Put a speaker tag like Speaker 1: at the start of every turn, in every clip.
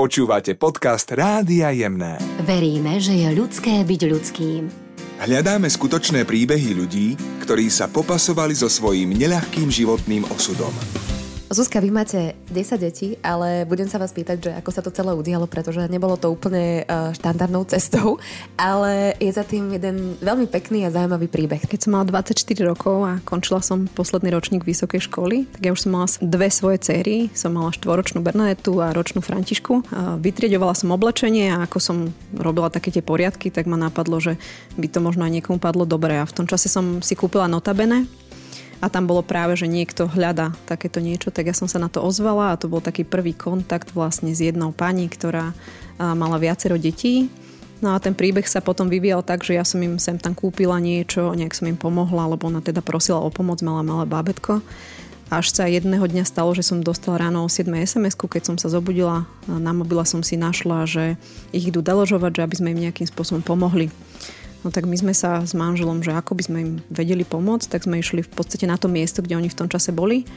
Speaker 1: Počúvate podcast Rádia Jemné.
Speaker 2: Veríme, že je ľudské byť ľudským.
Speaker 1: Hľadáme skutočné príbehy ľudí, ktorí sa popasovali so svojím neľahkým životným osudom.
Speaker 3: Zuzka, vy máte 10 detí, ale budem sa vás pýtať, že ako sa to celé udialo, pretože nebolo to úplne uh, štandardnou cestou, ale je za tým jeden veľmi pekný a zaujímavý príbeh.
Speaker 4: Keď som mala 24 rokov a končila som posledný ročník vysokej školy, tak ja už som mala dve svoje céry. Som mala štvoročnú Bernadetu a ročnú Františku. Vytriedovala som oblečenie a ako som robila také tie poriadky, tak ma napadlo, že by to možno aj niekomu padlo dobre. A v tom čase som si kúpila notabene, a tam bolo práve, že niekto hľada takéto niečo, tak ja som sa na to ozvala a to bol taký prvý kontakt vlastne s jednou pani, ktorá mala viacero detí. No a ten príbeh sa potom vyvíjal tak, že ja som im sem tam kúpila niečo, nejak som im pomohla, lebo ona teda prosila o pomoc, mala malé bábetko. Až sa jedného dňa stalo, že som dostala ráno o 7 sms keď som sa zobudila, na mobile som si našla, že ich idú deložovať, že aby sme im nejakým spôsobom pomohli. No tak my sme sa s manželom, že ako by sme im vedeli pomôcť, tak sme išli v podstate na to miesto, kde oni v tom čase boli.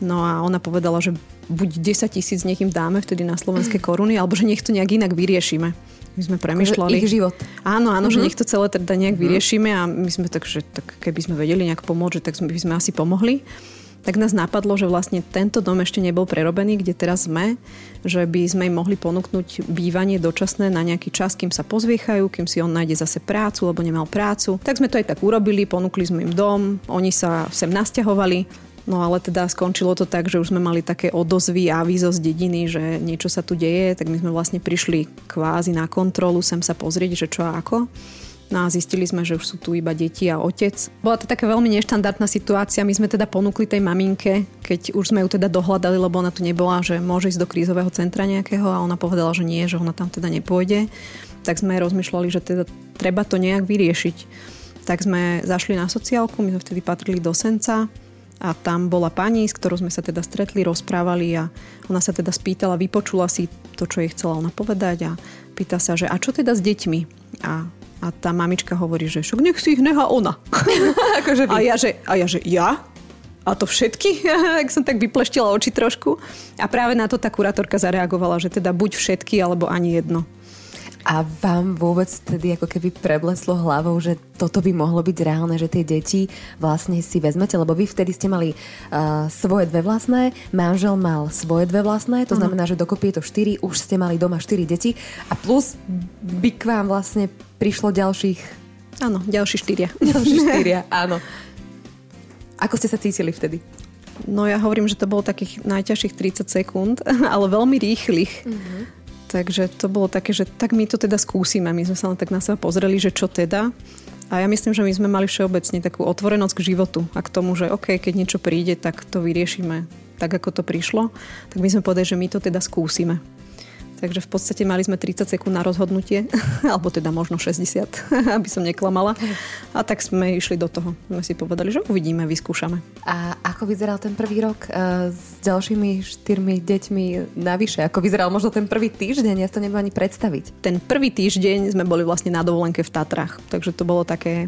Speaker 4: No a ona povedala, že buď 10 tisíc nech im dáme vtedy na slovenské koruny, alebo že nech to nejak inak vyriešime. My sme premyšľali.
Speaker 3: Ich život.
Speaker 4: Áno, áno, mm-hmm. že mhm. nech to celé teda nejak mm-hmm. vyriešime a my sme tak, že tak keby sme vedeli nejak pomôcť, tak by sme asi pomohli tak nás napadlo, že vlastne tento dom ešte nebol prerobený, kde teraz sme, že by sme im mohli ponúknuť bývanie dočasné na nejaký čas, kým sa pozviechajú, kým si on nájde zase prácu, lebo nemal prácu. Tak sme to aj tak urobili, ponúkli sme im dom, oni sa sem nasťahovali, No ale teda skončilo to tak, že už sme mali také odozvy a avízo z dediny, že niečo sa tu deje, tak my sme vlastne prišli kvázi na kontrolu sem sa pozrieť, že čo a ako. No a zistili sme, že už sú tu iba deti a otec. Bola to taká veľmi neštandardná situácia. My sme teda ponúkli tej maminke, keď už sme ju teda dohľadali, lebo ona tu nebola, že môže ísť do krízového centra nejakého a ona povedala, že nie, že ona tam teda nepôjde. Tak sme rozmýšľali, že teda treba to nejak vyriešiť. Tak sme zašli na sociálku, my sme vtedy patrili do Senca a tam bola pani, s ktorou sme sa teda stretli, rozprávali a ona sa teda spýtala, vypočula si to, čo jej chcela ona povedať a pýta sa, že a čo teda s deťmi? A a tá mamička hovorí, že však nech si ich nechá ona. akože a, ja, že, a ja, že ja? A to všetky? tak som tak vypleštila oči trošku. A práve na to tá kurátorka zareagovala, že teda buď všetky, alebo ani jedno.
Speaker 3: A vám vôbec tedy ako keby prebleslo hlavou, že toto by mohlo byť reálne, že tie deti vlastne si vezmete, lebo vy vtedy ste mali uh, svoje dve vlastné, manžel mal svoje dve vlastné, to uh-huh. znamená, že dokopy je to štyri, už ste mali doma štyri deti a plus by k vám vlastne prišlo ďalších...
Speaker 4: Áno, ďalší štyria.
Speaker 3: Ďalší štyria, áno. Ako ste sa cítili vtedy?
Speaker 4: No ja hovorím, že to bolo takých najťažších 30 sekúnd, ale veľmi rýchlych. Uh-huh. Takže to bolo také, že tak my to teda skúsime. My sme sa len tak na seba pozreli, že čo teda. A ja myslím, že my sme mali všeobecne takú otvorenosť k životu a k tomu, že OK, keď niečo príde, tak to vyriešime tak, ako to prišlo. Tak my sme povedali, že my to teda skúsime. Takže v podstate mali sme 30 sekúnd na rozhodnutie, alebo teda možno 60, aby som neklamala. A tak sme išli do toho. My si povedali, že uvidíme, vyskúšame.
Speaker 3: A ako vyzeral ten prvý rok uh, s ďalšími štyrmi deťmi navyše? Ako vyzeral možno ten prvý týždeň? Ja to neviem ani predstaviť.
Speaker 4: Ten prvý týždeň sme boli vlastne na dovolenke v Tatrách. Takže to bolo také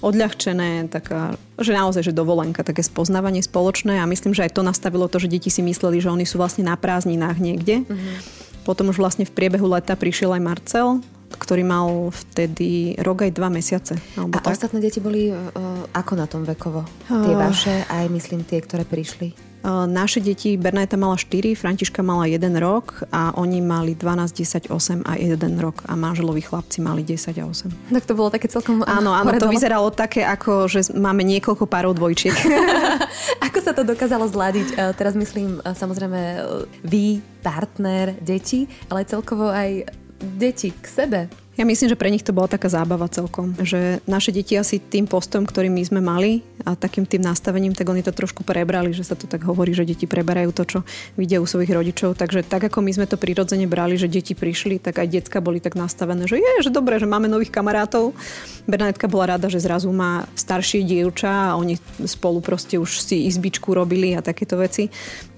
Speaker 4: odľahčené, taká, že naozaj, že dovolenka, také spoznávanie spoločné a myslím, že aj to nastavilo to, že deti si mysleli, že oni sú vlastne na prázdninách niekde. Mm-hmm potom už vlastne v priebehu leta prišiel aj Marcel, ktorý mal vtedy rok aj dva mesiace.
Speaker 3: Alebo a tak. ostatné deti boli uh, ako na tom vekovo? Tie uh, vaše, aj myslím tie, ktoré prišli?
Speaker 4: Uh, naše deti, Bernajta mala 4, Františka mala 1 rok a oni mali 12, 10, 8 a 1 rok a manželovi chlapci mali 10 a 8.
Speaker 3: Tak to bolo také celkom...
Speaker 4: Áno, áno, to vyzeralo také ako, že máme niekoľko párov dvojčiek.
Speaker 3: ako sa to dokázalo zladiť? Uh, teraz myslím samozrejme vy, partner, deti, ale celkovo aj deti k sebe.
Speaker 4: Ja myslím, že pre nich to bola taká zábava celkom. Že naše deti asi tým postom, ktorý my sme mali a takým tým nastavením, tak oni to trošku prebrali, že sa to tak hovorí, že deti preberajú to, čo vidia u svojich rodičov. Takže tak ako my sme to prirodzene brali, že deti prišli, tak aj decka boli tak nastavené, že je, že dobre, že máme nových kamarátov. Bernadetka bola rada, že zrazu má staršie dievča a oni spolu proste už si izbičku robili a takéto veci.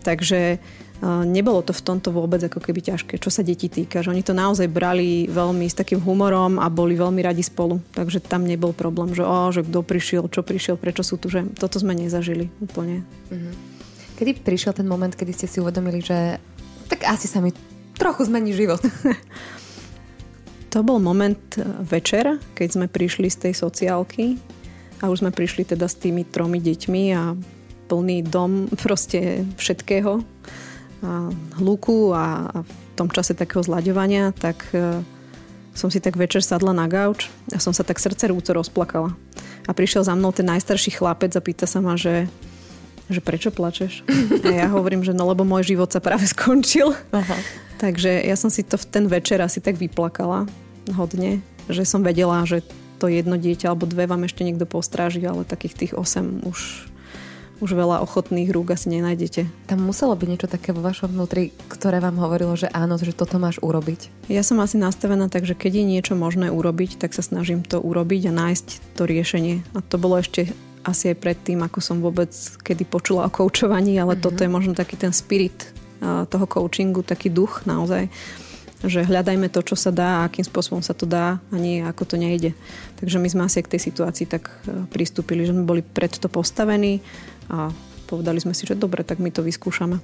Speaker 4: Takže nebolo to v tomto vôbec ako keby ťažké, čo sa detí týka. Že oni to naozaj brali veľmi s takým humorom a boli veľmi radi spolu. Takže tam nebol problém, že, oh, že kto prišiel, čo prišiel, prečo sú tu, že toto sme nezažili úplne.
Speaker 3: Mhm. Kedy prišiel ten moment, kedy ste si uvedomili, že tak asi sa mi trochu zmení život.
Speaker 4: to bol moment večer, keď sme prišli z tej sociálky a už sme prišli teda s tými tromi deťmi a plný dom proste všetkého, hluku a, a v tom čase takého zlaďovania, tak e, som si tak večer sadla na gauč a som sa tak srdce rúco rozplakala. A prišiel za mnou ten najstarší chlapec a pýta sa ma, že, že prečo plačeš? A ja hovorím, že no lebo môj život sa práve skončil. Aha. Takže ja som si to v ten večer asi tak vyplakala hodne, že som vedela, že to jedno dieťa alebo dve vám ešte niekto postráži, ale takých tých 8 už už veľa ochotných rúk asi nenájdete.
Speaker 3: Tam muselo byť niečo také vo vašom vnútri, ktoré vám hovorilo, že áno, že toto máš urobiť.
Speaker 4: Ja som asi nastavená tak, že keď je niečo možné urobiť, tak sa snažím to urobiť a nájsť to riešenie. A to bolo ešte asi aj predtým, ako som vôbec kedy počula o koučovaní, ale mm-hmm. toto je možno taký ten spirit toho coachingu, taký duch naozaj že hľadajme to, čo sa dá a akým spôsobom sa to dá a nie ako to nejde. Takže my sme asi k tej situácii tak e, pristúpili, že sme boli pred to postavení a povedali sme si, že dobre, tak my to vyskúšame.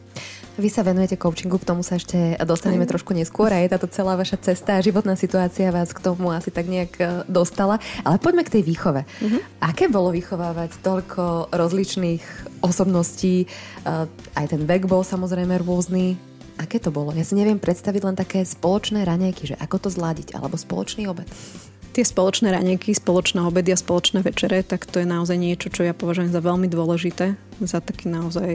Speaker 3: Vy sa venujete coachingu, k tomu sa ešte dostaneme Aj. trošku neskôr a je táto celá vaša cesta a životná situácia vás k tomu asi tak nejak e, dostala. Ale poďme k tej výchove. Uh-huh. Aké bolo vychovávať toľko rozličných osobností? E, aj ten vek bol samozrejme rôzny. Aké to bolo? Ja si neviem predstaviť len také spoločné raňajky, že ako to zladiť, alebo spoločný obed
Speaker 4: tie spoločné ranieky, spoločné obedy a spoločné večere, tak to je naozaj niečo, čo ja považujem za veľmi dôležité, za taký naozaj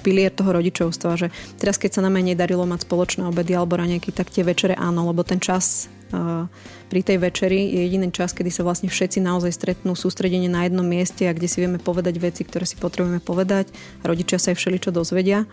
Speaker 4: pilier toho rodičovstva, že teraz keď sa nám aj nedarilo mať spoločné obedy alebo ranieky, tak tie večere áno, lebo ten čas uh, pri tej večeri je jediný čas, kedy sa vlastne všetci naozaj stretnú sústredenie na jednom mieste a kde si vieme povedať veci, ktoré si potrebujeme povedať. Rodičia sa aj všeličo dozvedia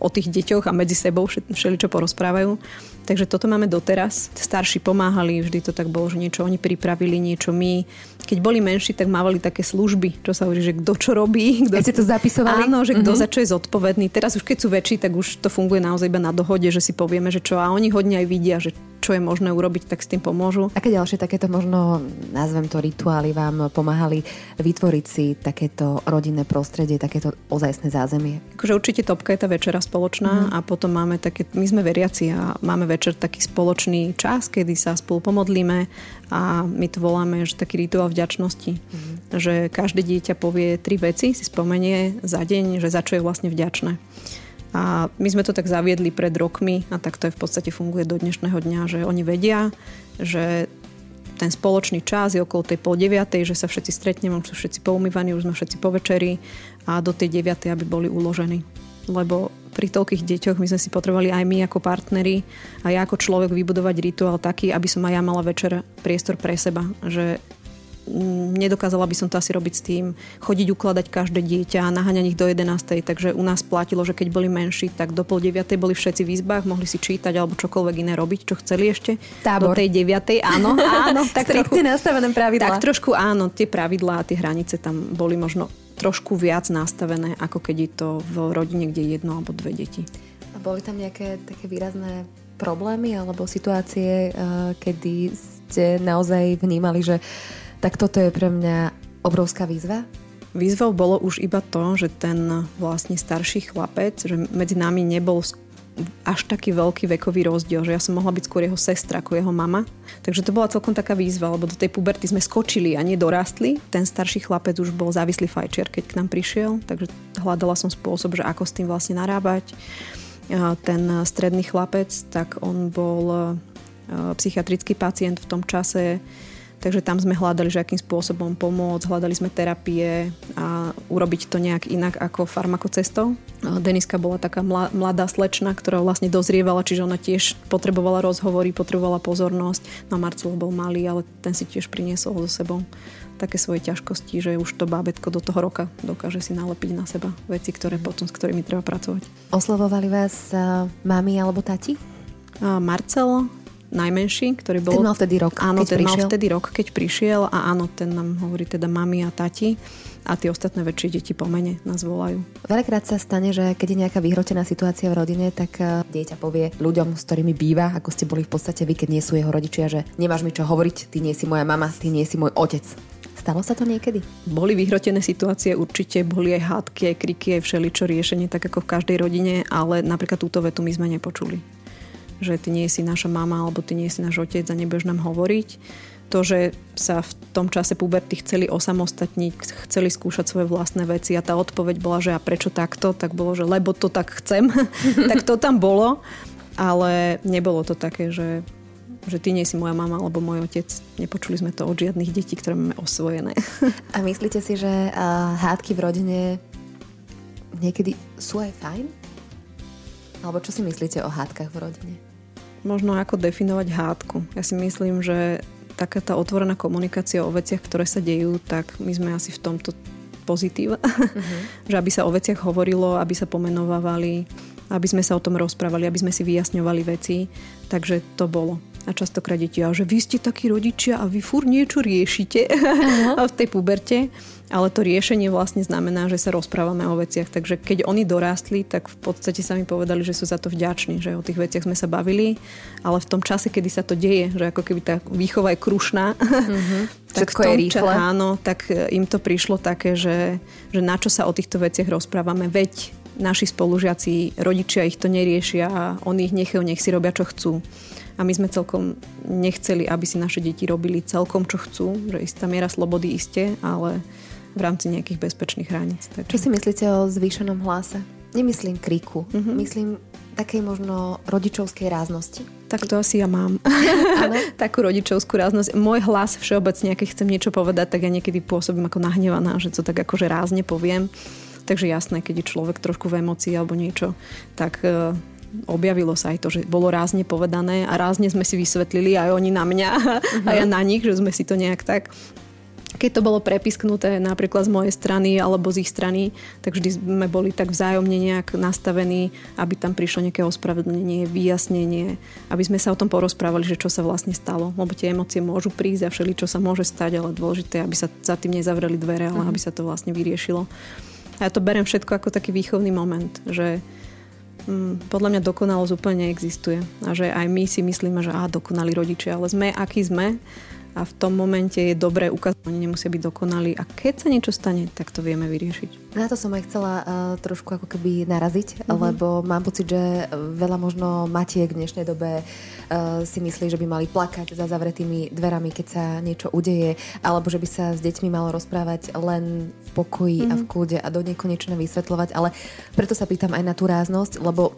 Speaker 4: o tých deťoch a medzi sebou všeličo porozprávajú. Takže toto máme doteraz. Starší pomáhali, vždy to tak bolo, že niečo oni pripravili, niečo my. Keď boli menší, tak mávali také služby, čo sa hovorí, že kto čo robí.
Speaker 3: Kto... Keď si to zapisovali?
Speaker 4: Áno, že kto mm-hmm. za čo je zodpovedný. Teraz už keď sú väčší, tak už to funguje naozaj iba na dohode, že si povieme, že čo. A oni hodne aj vidia, že čo je možné urobiť, tak s tým pomôžu.
Speaker 3: Aké ďalšie takéto možno, nazvem to rituály, vám pomáhali vytvoriť si takéto rodinné prostredie, takéto ozajstné zázemie?
Speaker 4: Akože určite topka je tá večera spoločná mm. a potom máme také, my sme veriaci a máme večer taký spoločný čas, kedy sa spolu pomodlíme a my to voláme, že taký rituál vďačnosti. Mm. Že každé dieťa povie tri veci, si spomenie za deň, že za čo je vlastne vďačné. A my sme to tak zaviedli pred rokmi a tak to je v podstate funguje do dnešného dňa, že oni vedia, že ten spoločný čas je okolo tej pol deviatej, že sa všetci stretneme, už sú všetci poumývaní, už sme všetci po večeri a do tej deviatej, aby boli uložení. Lebo pri toľkých deťoch my sme si potrebovali aj my ako partneri a ja ako človek vybudovať rituál taký, aby som aj ja mala večer priestor pre seba. Že nedokázala by som to asi robiť s tým, chodiť ukladať každé dieťa a naháňať ich do 11. Takže u nás platilo, že keď boli menší, tak do pol 9. boli všetci v izbách, mohli si čítať alebo čokoľvek iné robiť, čo chceli ešte.
Speaker 3: Tábor.
Speaker 4: Do tej 9. áno, áno.
Speaker 3: tak trochu, nastavené pravidlá.
Speaker 4: Tak trošku áno, tie pravidlá a tie hranice tam boli možno trošku viac nastavené, ako keď je to v rodine, kde je jedno alebo dve deti.
Speaker 3: A boli tam nejaké také výrazné problémy alebo situácie, eh, kedy ste naozaj vnímali, že tak toto je pre mňa obrovská výzva.
Speaker 4: Výzvou bolo už iba to, že ten vlastne starší chlapec, že medzi nami nebol až taký veľký vekový rozdiel, že ja som mohla byť skôr jeho sestra ako jeho mama. Takže to bola celkom taká výzva, lebo do tej puberty sme skočili a nedorastli. Ten starší chlapec už bol závislý fajčiar, keď k nám prišiel, takže hľadala som spôsob, že ako s tým vlastne narábať. Ten stredný chlapec, tak on bol psychiatrický pacient v tom čase, Takže tam sme hľadali, že akým spôsobom pomôcť, hľadali sme terapie a urobiť to nejak inak ako farmakocestou. Deniska bola taká mladá slečna, ktorá vlastne dozrievala, čiže ona tiež potrebovala rozhovory, potrebovala pozornosť. No Marcel bol malý, ale ten si tiež priniesol so sebou také svoje ťažkosti, že už to bábetko do toho roka dokáže si nalepiť na seba veci, ktoré potom, s ktorými treba pracovať.
Speaker 3: Oslovovali vás uh, mami alebo tati?
Speaker 4: Marcel, najmenší, ktorý bol...
Speaker 3: Ten mal vtedy rok,
Speaker 4: áno, ten
Speaker 3: prišiel.
Speaker 4: mal vtedy rok, keď prišiel a áno, ten nám hovorí teda mami a tati a tie ostatné väčšie deti po mene nás volajú.
Speaker 3: Veľakrát sa stane, že keď je nejaká vyhrotená situácia v rodine, tak eh, dieťa povie ľuďom, s ktorými býva, ako ste boli v podstate vy, keď nie sú jeho rodičia, že nemáš mi čo hovoriť, ty nie si moja mama, ty nie si môj otec. Stalo sa to niekedy?
Speaker 4: Boli vyhrotené situácie, určite boli aj hádky, aj kriky, aj všeličo riešenie, tak ako v každej rodine, ale napríklad túto vetu my sme nepočuli že ty nie si naša mama alebo ty nie si náš otec a nebudeš nám hovoriť. To, že sa v tom čase puberty chceli osamostatniť, chceli skúšať svoje vlastné veci a tá odpoveď bola, že a prečo takto, tak bolo, že lebo to tak chcem, tak to tam bolo, ale nebolo to také, že že ty nie si moja mama alebo môj otec. Nepočuli sme to od žiadnych detí, ktoré máme osvojené.
Speaker 3: A myslíte si, že uh, hádky v rodine niekedy sú aj fajn? Alebo čo si myslíte o hádkach v rodine?
Speaker 4: Možno ako definovať hádku. Ja si myslím, že taká tá otvorená komunikácia o veciach, ktoré sa dejú, tak my sme asi v tomto pozitív. Uh-huh. že aby sa o veciach hovorilo, aby sa pomenovávali, aby sme sa o tom rozprávali, aby sme si vyjasňovali veci. Takže to bolo. A častokrát deti, že vy ste takí rodičia a vy fur niečo riešite uh-huh. v tej puberte. Ale to riešenie vlastne znamená, že sa rozprávame o veciach. Takže keď oni dorástli, tak v podstate sa mi povedali, že sú za to vďační, že o tých veciach sme sa bavili, ale v tom čase, kedy sa to deje, že ako keby tá výchova je krušná, mm-hmm. tak
Speaker 3: Všetko je rýchle.
Speaker 4: Ča, áno, tak im to prišlo také, že, že na čo sa o týchto veciach rozprávame. Veď naši spolužiaci, rodičia ich to neriešia a oni ich nechajú, nech si robia, čo chcú. A my sme celkom nechceli, aby si naše deti robili celkom, čo chcú, že istá miera slobody iste, ale v rámci nejakých bezpečných hraníc.
Speaker 3: Takže... Čo si myslíte o zvýšenom hlase? Nemyslím kriku, mm-hmm. myslím takej možno rodičovskej ráznosti.
Speaker 4: Tak to asi ja mám. Takú rodičovskú ráznosť. Môj hlas všeobecne, keď chcem niečo povedať, tak ja niekedy pôsobím ako nahnevaná, že to tak akože rázne poviem. Takže jasné, keď je človek trošku v emocii alebo niečo, tak uh, objavilo sa aj to, že bolo rázne povedané a rázne sme si vysvetlili aj oni na mňa uh-huh. a ja na nich, že sme si to nejak tak keď to bolo prepisknuté napríklad z mojej strany alebo z ich strany, tak vždy sme boli tak vzájomne nejak nastavení, aby tam prišlo nejaké ospravedlnenie, vyjasnenie, aby sme sa o tom porozprávali, že čo sa vlastne stalo. Lebo tie emócie môžu prísť a všeli, čo sa môže stať, ale dôležité, aby sa za tým nezavreli dvere, ale aby sa to vlastne vyriešilo. A ja to berem všetko ako taký výchovný moment, že mm, podľa mňa dokonalosť úplne neexistuje. A že aj my si myslíme, že á, dokonali rodičia, ale sme, akí sme a v tom momente je dobré ukázať, oni nemusia byť dokonalí a keď sa niečo stane, tak to vieme vyriešiť.
Speaker 3: Na to som aj chcela uh, trošku ako keby naraziť, mm-hmm. lebo mám pocit, že veľa možno matiek v dnešnej dobe uh, si myslí, že by mali plakať za zavretými dverami, keď sa niečo udeje, alebo že by sa s deťmi malo rozprávať len v pokoji mm-hmm. a v mhm. kľude a do nekonečne vysvetľovať, ale preto sa pýtam aj na tú ráznosť, lebo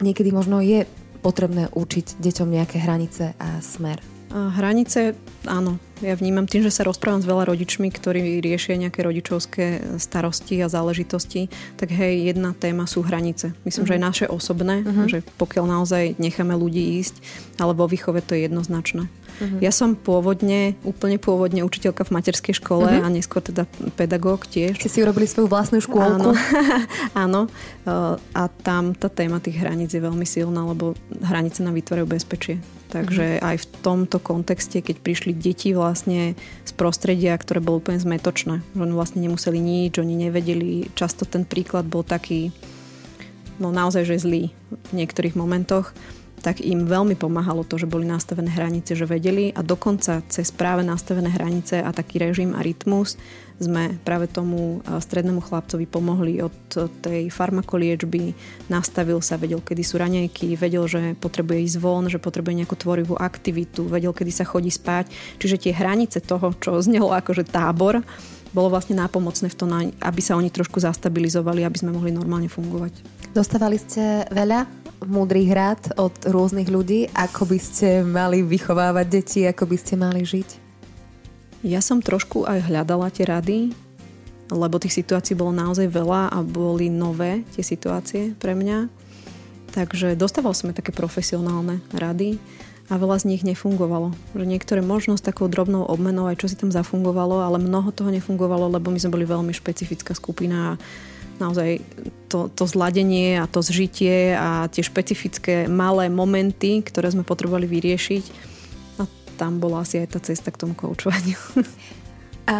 Speaker 3: niekedy možno je potrebné učiť deťom nejaké hranice a smer.
Speaker 4: Hranice, áno. Ja vnímam tým, že sa rozprávam s veľa rodičmi, ktorí riešia nejaké rodičovské starosti a záležitosti, tak hej, jedna téma sú hranice. Myslím, uh-huh. že aj naše osobné, uh-huh. že pokiaľ naozaj necháme ľudí ísť, ale vo výchove to je jednoznačné. Uh-huh. Ja som pôvodne, úplne pôvodne učiteľka v materskej škole uh-huh. a neskôr teda pedagóg tiež.
Speaker 3: Ste si urobili svoju vlastnú škôlku?
Speaker 4: Áno. Áno. A tam tá téma tých hraníc je veľmi silná, lebo hranice nám vytvárajú bezpečie. Takže mm-hmm. aj v tomto kontexte, keď prišli deti vlastne z prostredia, ktoré bolo úplne zmetočné, že oni vlastne nemuseli nič, oni nevedeli, často ten príklad bol taký, no naozaj, že zlý v niektorých momentoch, tak im veľmi pomáhalo to, že boli nastavené hranice, že vedeli a dokonca cez práve nastavené hranice a taký režim a rytmus sme práve tomu strednému chlapcovi pomohli od tej farmakoliečby, nastavil sa, vedel, kedy sú raňajky, vedel, že potrebuje ísť von, že potrebuje nejakú tvorivú aktivitu, vedel, kedy sa chodí spať. Čiže tie hranice toho, čo znelo akože tábor, bolo vlastne nápomocné v tom, aby sa oni trošku zastabilizovali, aby sme mohli normálne fungovať.
Speaker 3: Dostávali ste veľa múdrych rád od rôznych ľudí, ako by ste mali vychovávať deti, ako by ste mali žiť?
Speaker 4: Ja som trošku aj hľadala tie rady, lebo tých situácií bolo naozaj veľa a boli nové tie situácie pre mňa. Takže dostával som také profesionálne rady a veľa z nich nefungovalo. Že niektoré možno s takou drobnou obmenou aj čo si tam zafungovalo, ale mnoho toho nefungovalo, lebo my sme boli veľmi špecifická skupina a naozaj to, to zladenie a to zžitie a tie špecifické malé momenty, ktoré sme potrebovali vyriešiť, tam bola asi aj tá cesta k tomu koučovaniu.
Speaker 3: A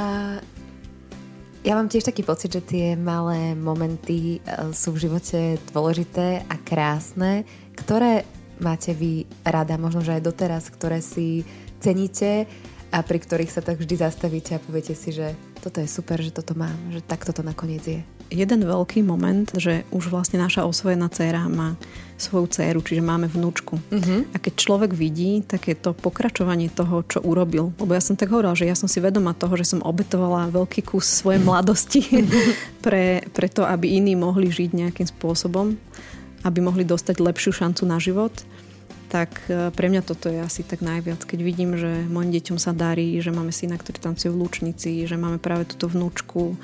Speaker 3: ja mám tiež taký pocit, že tie malé momenty e, sú v živote dôležité a krásne. Ktoré máte vy rada, možno že aj doteraz, ktoré si ceníte a pri ktorých sa tak vždy zastavíte a poviete si, že toto je super, že toto mám, že takto to nakoniec je.
Speaker 4: Jeden veľký moment, že už vlastne naša osvojená dcéra má svoju dceru, čiže máme vnúčku. Uh-huh. A keď človek vidí takéto pokračovanie toho, čo urobil, lebo ja som tak hovorila, že ja som si vedoma toho, že som obetovala veľký kus svojej mladosti pre, pre to, aby iní mohli žiť nejakým spôsobom, aby mohli dostať lepšiu šancu na život tak e, pre mňa toto je asi tak najviac. Keď vidím, že mojim deťom sa darí, že máme syna, ktorý tancuje v Lúčnici, že máme práve túto vnúčku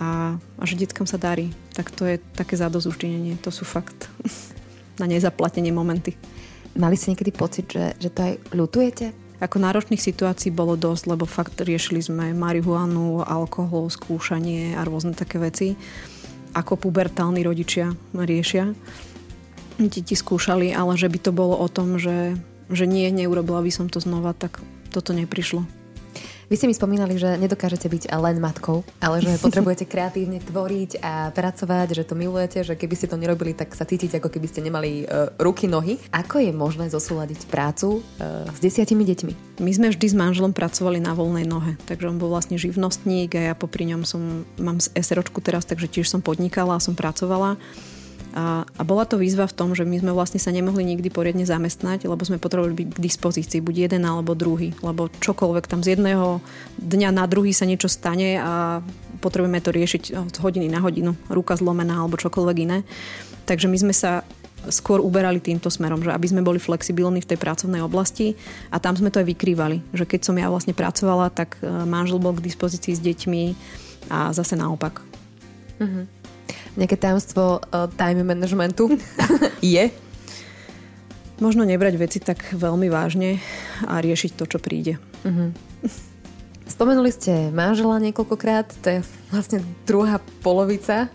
Speaker 4: a, a že detkám sa darí, tak to je také zadozuždenie. To sú fakt na nezaplatenie momenty.
Speaker 3: Mali ste niekedy pocit, že, že to aj ľutujete?
Speaker 4: Ako náročných situácií bolo dosť, lebo fakt riešili sme marihuanu, alkohol, skúšanie a rôzne také veci, ako pubertálni rodičia riešia deti skúšali, ale že by to bolo o tom, že, že nie, neurobila by som to znova, tak toto neprišlo.
Speaker 3: Vy ste mi spomínali, že nedokážete byť len matkou, ale že potrebujete kreatívne tvoriť a pracovať, že to milujete, že keby ste to nerobili, tak sa cítite, ako keby ste nemali uh, ruky, nohy. Ako je možné zosúľadiť prácu uh, s desiatimi deťmi?
Speaker 4: My sme vždy s manželom pracovali na voľnej nohe, takže on bol vlastne živnostník a ja popri ňom som, mám SROčku teraz, takže tiež som podnikala a som pracovala. A, a bola to výzva v tom, že my sme vlastne sa nemohli nikdy poriadne zamestnať, lebo sme potrebovali byť k dispozícii, buď jeden alebo druhý, lebo čokoľvek tam z jedného dňa na druhý sa niečo stane a potrebujeme to riešiť z hodiny na hodinu, ruka zlomená alebo čokoľvek iné. Takže my sme sa skôr uberali týmto smerom, že aby sme boli flexibilní v tej pracovnej oblasti a tam sme to aj vykrývali, že keď som ja vlastne pracovala, tak e, manžel bol k dispozícii s deťmi a zase naopak.
Speaker 3: Mm-hmm nejaké tajomstvo uh, time managementu je?
Speaker 4: Možno nebrať veci tak veľmi vážne a riešiť to, čo príde. Uh-huh.
Speaker 3: Spomenuli ste manžela niekoľkokrát, to je vlastne druhá polovica.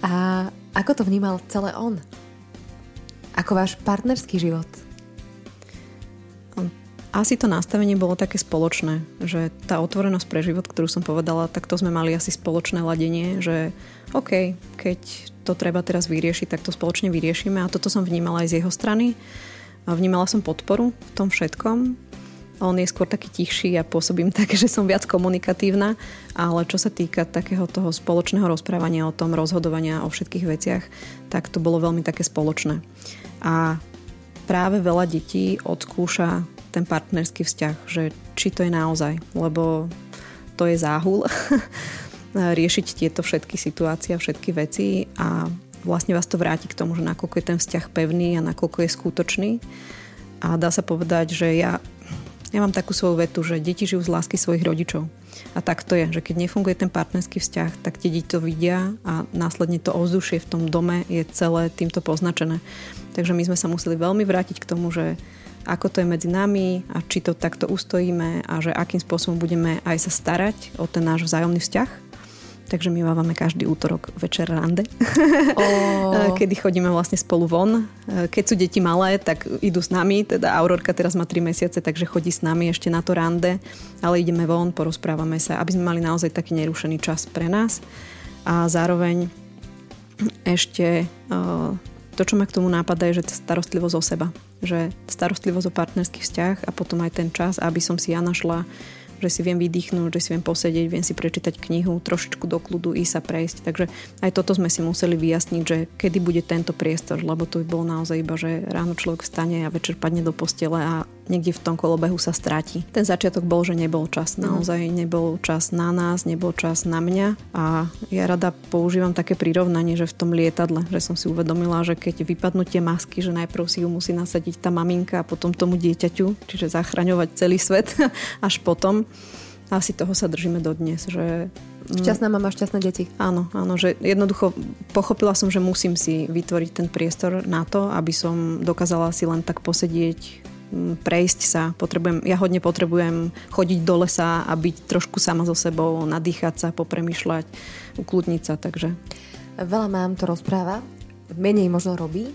Speaker 3: A ako to vnímal celé on? Ako váš partnerský život?
Speaker 4: Asi to nastavenie bolo také spoločné, že tá otvorenosť pre život, ktorú som povedala, tak to sme mali asi spoločné ladenie, že OK, keď to treba teraz vyriešiť, tak to spoločne vyriešime a toto som vnímala aj z jeho strany. Vnímala som podporu v tom všetkom. On je skôr taký tichší a pôsobím tak, že som viac komunikatívna, ale čo sa týka takého toho spoločného rozprávania o tom, rozhodovania o všetkých veciach, tak to bolo veľmi také spoločné. A práve veľa detí odskúša ten partnerský vzťah, že či to je naozaj, lebo to je záhul riešiť tieto všetky situácie a všetky veci a vlastne vás to vráti k tomu, že nakoľko je ten vzťah pevný a nakoľko je skutočný. A dá sa povedať, že ja, ja mám takú svoju vetu, že deti žijú z lásky svojich rodičov. A tak to je, že keď nefunguje ten partnerský vzťah, tak tie deti to vidia a následne to ovzdušie v tom dome je celé týmto poznačené. Takže my sme sa museli veľmi vrátiť k tomu, že ako to je medzi nami a či to takto ustojíme a že akým spôsobom budeme aj sa starať o ten náš vzájomný vzťah. Takže my máme každý útorok večer rande, oh. kedy chodíme vlastne spolu von. Keď sú deti malé, tak idú s nami, teda Aurorka teraz má 3 mesiace, takže chodí s nami ešte na to rande, ale ideme von, porozprávame sa, aby sme mali naozaj taký nerušený čas pre nás. A zároveň ešte to, čo ma k tomu nápada, je, že starostlivosť o seba. Že starostlivosť o partnerský vzťah a potom aj ten čas, aby som si ja našla že si viem vydýchnuť, že si viem posedieť, viem si prečítať knihu, trošičku do kľudu ísť sa prejsť. Takže aj toto sme si museli vyjasniť, že kedy bude tento priestor, lebo to by bolo naozaj iba, že ráno človek stane a večer padne do postele a niekde v tom kolobehu sa stráti. Ten začiatok bol, že nebol čas. Mhm. Naozaj nebol čas na nás, nebol čas na mňa a ja rada používam také prirovnanie, že v tom lietadle, že som si uvedomila, že keď vypadnú tie masky, že najprv si ju musí nasadiť tá maminka a potom tomu dieťaťu, čiže zachraňovať celý svet až potom. Asi toho sa držíme dodnes, že
Speaker 3: Šťastná mama, šťastné deti.
Speaker 4: Áno, áno, že jednoducho pochopila som, že musím si vytvoriť ten priestor na to, aby som dokázala si len tak posedieť prejsť sa, potrebujem, ja hodne potrebujem chodiť do lesa a byť trošku sama so sebou, nadýchať sa, popremýšľať, ukludniť sa, takže...
Speaker 3: Veľa mám to rozpráva, menej možno robí.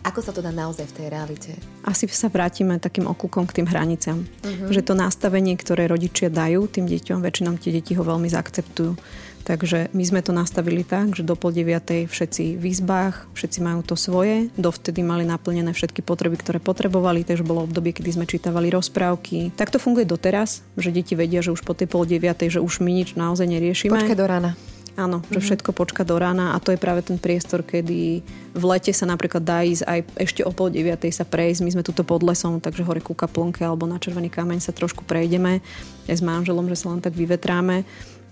Speaker 3: Ako sa to dá naozaj v tej realite?
Speaker 4: Asi sa vrátime takým okľukom k tým hraniciam. Uh-huh. Že to nastavenie, ktoré rodičia dajú tým deťom, väčšinou tie deti ho veľmi zaakceptujú. Takže my sme to nastavili tak, že do pol deviatej všetci v izbách, všetci majú to svoje. Dovtedy mali naplnené všetky potreby, ktoré potrebovali, takže bolo obdobie, kedy sme čítavali rozprávky. Tak to funguje doteraz, že deti vedia, že už po tej pol deviatej, že už my nič naozaj neriešime.
Speaker 3: Počkaj do rána.
Speaker 4: Áno, že mhm. všetko počka do rána a to je práve ten priestor, kedy v lete sa napríklad dá ísť aj ešte o pol deviatej sa prejsť. My sme tuto pod lesom, takže hore ku kaplnke alebo na Červený kameň sa trošku prejdeme aj s manželom, že sa len tak vyvetráme.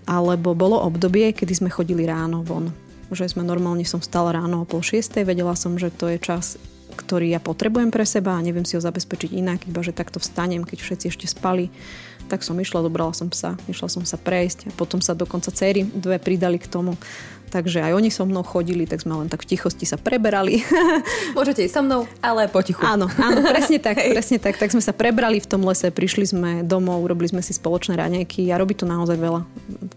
Speaker 4: Alebo bolo obdobie, kedy sme chodili ráno von. Že sme normálne som stala ráno o pol šiestej, vedela som, že to je čas, ktorý ja potrebujem pre seba a neviem si ho zabezpečiť inak, iba že takto vstanem, keď všetci ešte spali tak som išla, dobrala som psa, išla som sa prejsť a potom sa dokonca céry dve pridali k tomu. Takže aj oni so mnou chodili, tak sme len tak v tichosti sa preberali.
Speaker 3: Môžete ísť so mnou, ale potichu.
Speaker 4: Áno, áno, presne tak, presne tak. Tak sme sa prebrali v tom lese, prišli sme domov, robili sme si spoločné raňajky a robí to naozaj veľa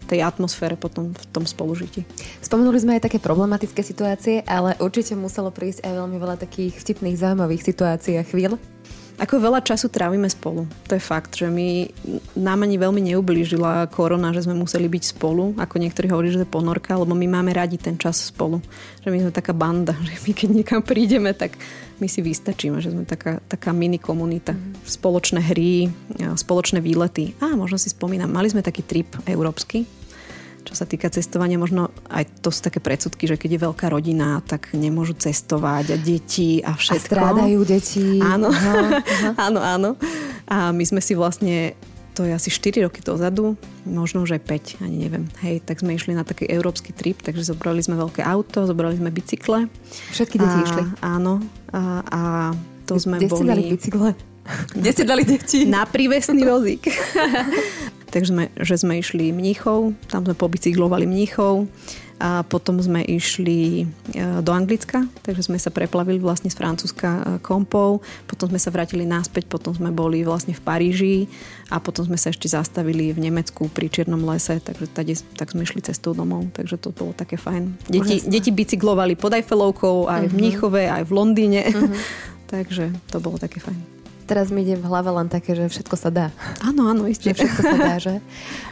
Speaker 4: tej atmosfére potom v tom spolužití.
Speaker 3: Spomenuli sme aj také problematické situácie, ale určite muselo prísť aj veľmi veľa takých vtipných, zaujímavých situácií a chvíľ.
Speaker 4: Ako veľa času trávime spolu. To je fakt, že my, nám ani veľmi neublížila korona, že sme museli byť spolu, ako niektorí hovorí, že to je ponorka, lebo my máme radi ten čas spolu. Že my sme taká banda, že my keď niekam prídeme, tak my si vystačíme, že sme taká, taká mini komunita. Mm. Spoločné hry, spoločné výlety. A možno si spomínam, mali sme taký trip európsky, čo sa týka cestovania, možno aj to sú také predsudky, že keď je veľká rodina, tak nemôžu cestovať a deti a všetko. A
Speaker 3: strádajú deti.
Speaker 4: Áno, aha, aha. áno, áno. A my sme si vlastne to je asi 4 roky dozadu, možno už aj 5, ani neviem. Hej, tak sme išli na taký európsky trip, takže zobrali sme veľké auto, zobrali sme bicykle.
Speaker 3: Všetky deti a, išli?
Speaker 4: Áno. A, a to sme
Speaker 3: Kde
Speaker 4: boli...
Speaker 3: ste dali bicykle? Kde ste dali deti?
Speaker 4: Na prívesný vozík. Takže sme, že sme išli Mníchov, tam sme pobicyklovali Mníchov a potom sme išli e, do Anglicka, takže sme sa preplavili vlastne z Francúzska e, kompou, potom sme sa vrátili naspäť, potom sme boli vlastne v Paríži a potom sme sa ešte zastavili v Nemecku pri Čiernom lese, takže tady, tak sme išli cestou domov, takže to bolo také fajn. Deti, deti bicyklovali pod Eiffelovkou aj uh-huh. v mhm. Mníchove, aj v Londýne, uh-huh. takže to bolo také fajn.
Speaker 3: Teraz mi ide v hlave len také, že všetko sa dá.
Speaker 4: Áno, áno, isté.
Speaker 3: Že všetko sa dá, že?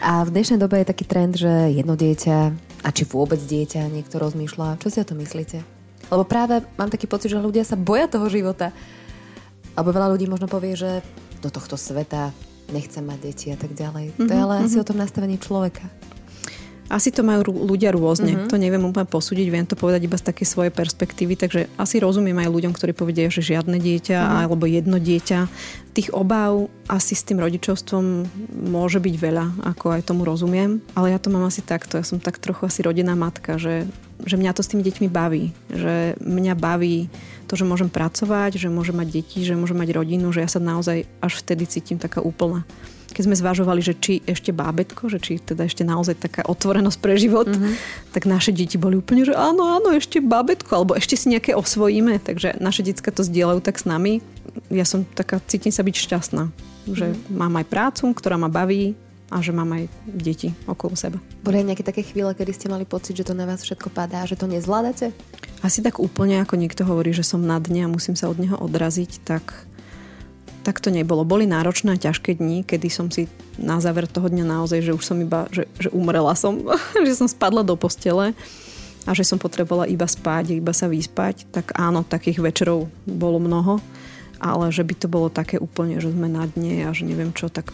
Speaker 3: A v dnešnej dobe je taký trend, že jedno dieťa, a či vôbec dieťa niekto rozmýšľa. Čo si o to myslíte? Lebo práve mám taký pocit, že ľudia sa boja toho života. Alebo veľa ľudí možno povie, že do tohto sveta nechcem mať deti a tak ďalej. Mm-hmm, to je mhm, ale mm-hmm. asi o tom nastavení človeka.
Speaker 4: Asi to majú ľudia rôzne. Mm-hmm. To neviem úplne posúdiť, viem to povedať iba z také svojej perspektívy, takže asi rozumiem aj ľuďom, ktorí povedia, že žiadne dieťa mm-hmm. alebo jedno dieťa. Tých obáv asi s tým rodičovstvom môže byť veľa, ako aj tomu rozumiem, ale ja to mám asi takto. Ja som tak trochu asi rodinná matka, že, že mňa to s tými deťmi baví. Že mňa baví to, že môžem pracovať, že môžem mať deti, že môžem mať rodinu, že ja sa naozaj až vtedy cítim taká úplná keď sme zvažovali, že či ešte bábetko, že či teda ešte naozaj taká otvorenosť pre život, mm-hmm. tak naše deti boli úplne, že áno, áno, ešte bábetko, alebo ešte si nejaké osvojíme, takže naše detská to zdieľajú tak s nami. Ja som taká, cítim sa byť šťastná, že mm-hmm. mám aj prácu, ktorá ma baví, a že mám aj deti okolo seba.
Speaker 3: Boli aj nejaké také chvíle, kedy ste mali pocit, že to na vás všetko padá, že to nezvládate?
Speaker 4: Asi tak úplne, ako niekto hovorí, že som na dne a musím sa od neho odraziť, tak tak to nebolo. Boli náročné a ťažké dni, kedy som si na záver toho dňa naozaj, že už som iba, že, že umrela som, že som spadla do postele a že som potrebovala iba spať, iba sa vyspať, tak áno, takých večerov bolo mnoho, ale že by to bolo také úplne, že sme na dne a že neviem čo, tak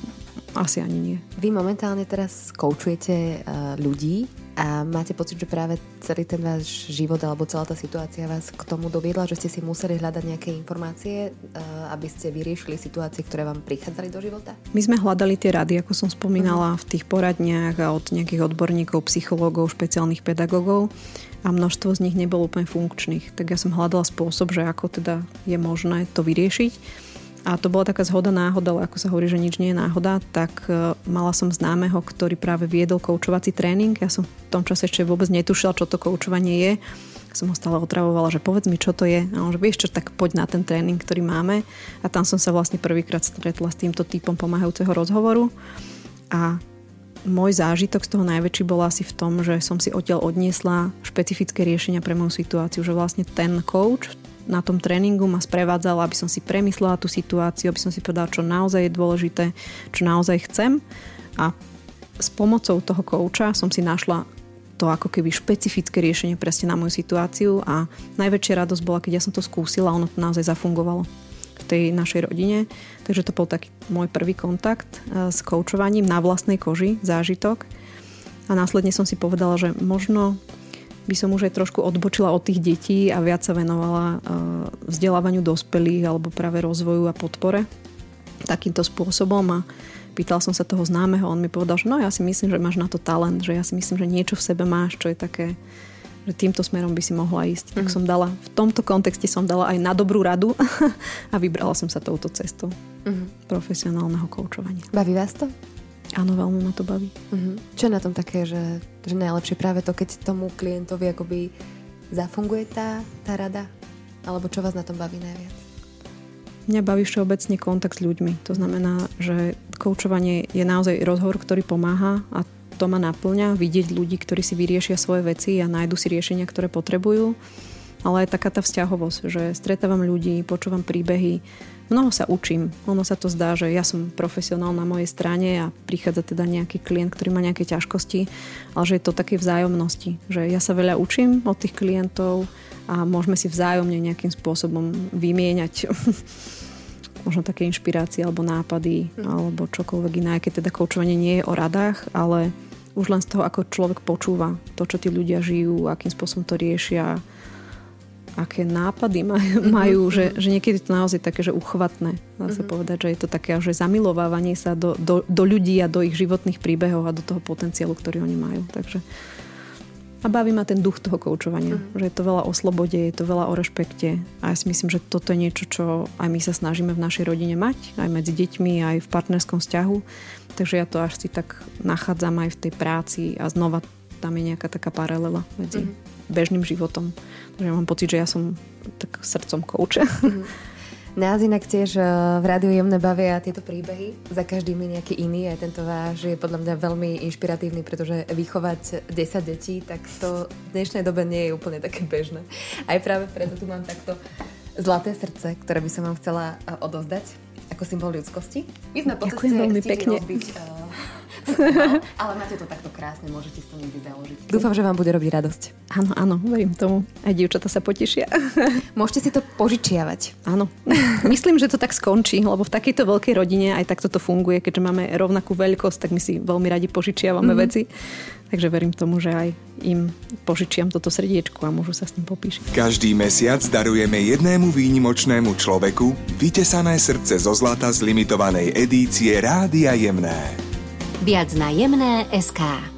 Speaker 4: asi ani nie.
Speaker 3: Vy momentálne teraz koučujete uh, ľudí a máte pocit, že práve celý ten váš život alebo celá tá situácia vás k tomu doviedla, že ste si museli hľadať nejaké informácie, eh, aby ste vyriešili situácie, ktoré vám prichádzali do života?
Speaker 4: My sme hľadali tie rady, ako som spomínala, uh-huh. v tých poradniach a od nejakých odborníkov, psychológov, špeciálnych pedagógov a množstvo z nich nebolo úplne funkčných. Tak ja som hľadala spôsob, že ako teda je možné to vyriešiť a to bola taká zhoda náhoda, ale ako sa hovorí, že nič nie je náhoda, tak e, mala som známeho, ktorý práve viedol koučovací tréning. Ja som v tom čase ešte vôbec netušila, čo to koučovanie je. Som ho stále otravovala, že povedz mi, čo to je. A on, že vieš čo, tak poď na ten tréning, ktorý máme. A tam som sa vlastne prvýkrát stretla s týmto typom pomáhajúceho rozhovoru. A môj zážitok z toho najväčší bol asi v tom, že som si odtiaľ odniesla špecifické riešenia pre moju situáciu, že vlastne ten coach na tom tréningu ma sprevádzal, aby som si premyslela tú situáciu, aby som si povedala, čo naozaj je dôležité, čo naozaj chcem. A s pomocou toho kouča som si našla to ako keby špecifické riešenie presne na moju situáciu a najväčšia radosť bola, keď ja som to skúsila ono to naozaj zafungovalo v tej našej rodine. Takže to bol taký môj prvý kontakt e, s koučovaním na vlastnej koži, zážitok. A následne som si povedala, že možno by som už aj trošku odbočila od tých detí a viac sa venovala e, vzdelávaniu dospelých alebo práve rozvoju a podpore takýmto spôsobom a pýtal som sa toho známeho, on mi povedal, že no ja si myslím, že máš na to talent, že ja si myslím, že niečo v sebe máš, čo je také, že týmto smerom by si mohla ísť. Mm. Tak mhm. som dala, v tomto kontexte som dala aj na dobrú radu a vybrala som sa touto cestou mm. profesionálneho koučovania.
Speaker 3: Baví vás to?
Speaker 4: Áno, veľmi ma to baví.
Speaker 3: Uh-huh. Čo je na tom také, že, že najlepšie práve to, keď tomu klientovi akoby zafunguje tá, tá rada? Alebo čo vás na tom baví najviac?
Speaker 4: Mňa baví všeobecne kontakt s ľuďmi. To znamená, že koučovanie je naozaj rozhovor, ktorý pomáha a to ma naplňa vidieť ľudí, ktorí si vyriešia svoje veci a nájdu si riešenia, ktoré potrebujú. Ale aj taká tá vzťahovosť, že stretávam ľudí, počúvam príbehy, mnoho sa učím. Ono sa to zdá, že ja som profesionál na mojej strane a prichádza teda nejaký klient, ktorý má nejaké ťažkosti, ale že je to také vzájomnosti. Že ja sa veľa učím od tých klientov a môžeme si vzájomne nejakým spôsobom vymieňať možno také inšpirácie alebo nápady mm. alebo čokoľvek iné, keď teda koučovanie nie je o radách, ale už len z toho, ako človek počúva to, čo tí ľudia žijú, akým spôsobom to riešia, aké nápady majú, mm-hmm. že, že niekedy to naozaj také, že uchvatné. Dá sa mm-hmm. povedať, že je to také, že zamilovávanie sa do, do, do ľudí a do ich životných príbehov a do toho potenciálu, ktorý oni majú. Takže a baví ma ten duch toho koučovania. Mm. Že je to veľa o slobode, je to veľa o rešpekte. A ja si myslím, že toto je niečo, čo aj my sa snažíme v našej rodine mať. Aj medzi deťmi, aj v partnerskom vzťahu. Takže ja to až si tak nachádzam aj v tej práci a znova tam je nejaká taká paralela medzi mm. Bežným životom že mám pocit, že ja som tak srdcom kouče. Mm-hmm.
Speaker 3: Nás inak tiež eh, v rádiu Jemné bavia tieto príbehy. Za každým je nejaký iný. Aj tento váš je podľa mňa veľmi inšpiratívny, pretože vychovať 10 detí, tak to v dnešnej dobe nie je úplne také bežné. Aj práve preto tu mám takto zlaté srdce, ktoré by som vám chcela eh, odozdať ako symbol ľudskosti.
Speaker 4: My sme Ďakujem veľmi pekne. Rozbiť,
Speaker 3: ale máte to takto krásne, môžete si to niekde založiť. Dúfam, že vám bude robiť radosť.
Speaker 4: Áno, áno, verím tomu. Aj dievčata sa potešia.
Speaker 3: Môžete si to požičiavať.
Speaker 4: Áno. Myslím, že to tak skončí, lebo v takejto veľkej rodine aj takto to funguje, keďže máme rovnakú veľkosť, tak my si veľmi radi požičiavame mm. veci. Takže verím tomu, že aj im požičiam toto srdiečko a môžu sa s tým popíšiť.
Speaker 1: Každý mesiac darujeme jednému výnimočnému človeku vytesané srdce zo zlata z limitovanej edície Rádia Jemné.
Speaker 2: Viac na jemné SK.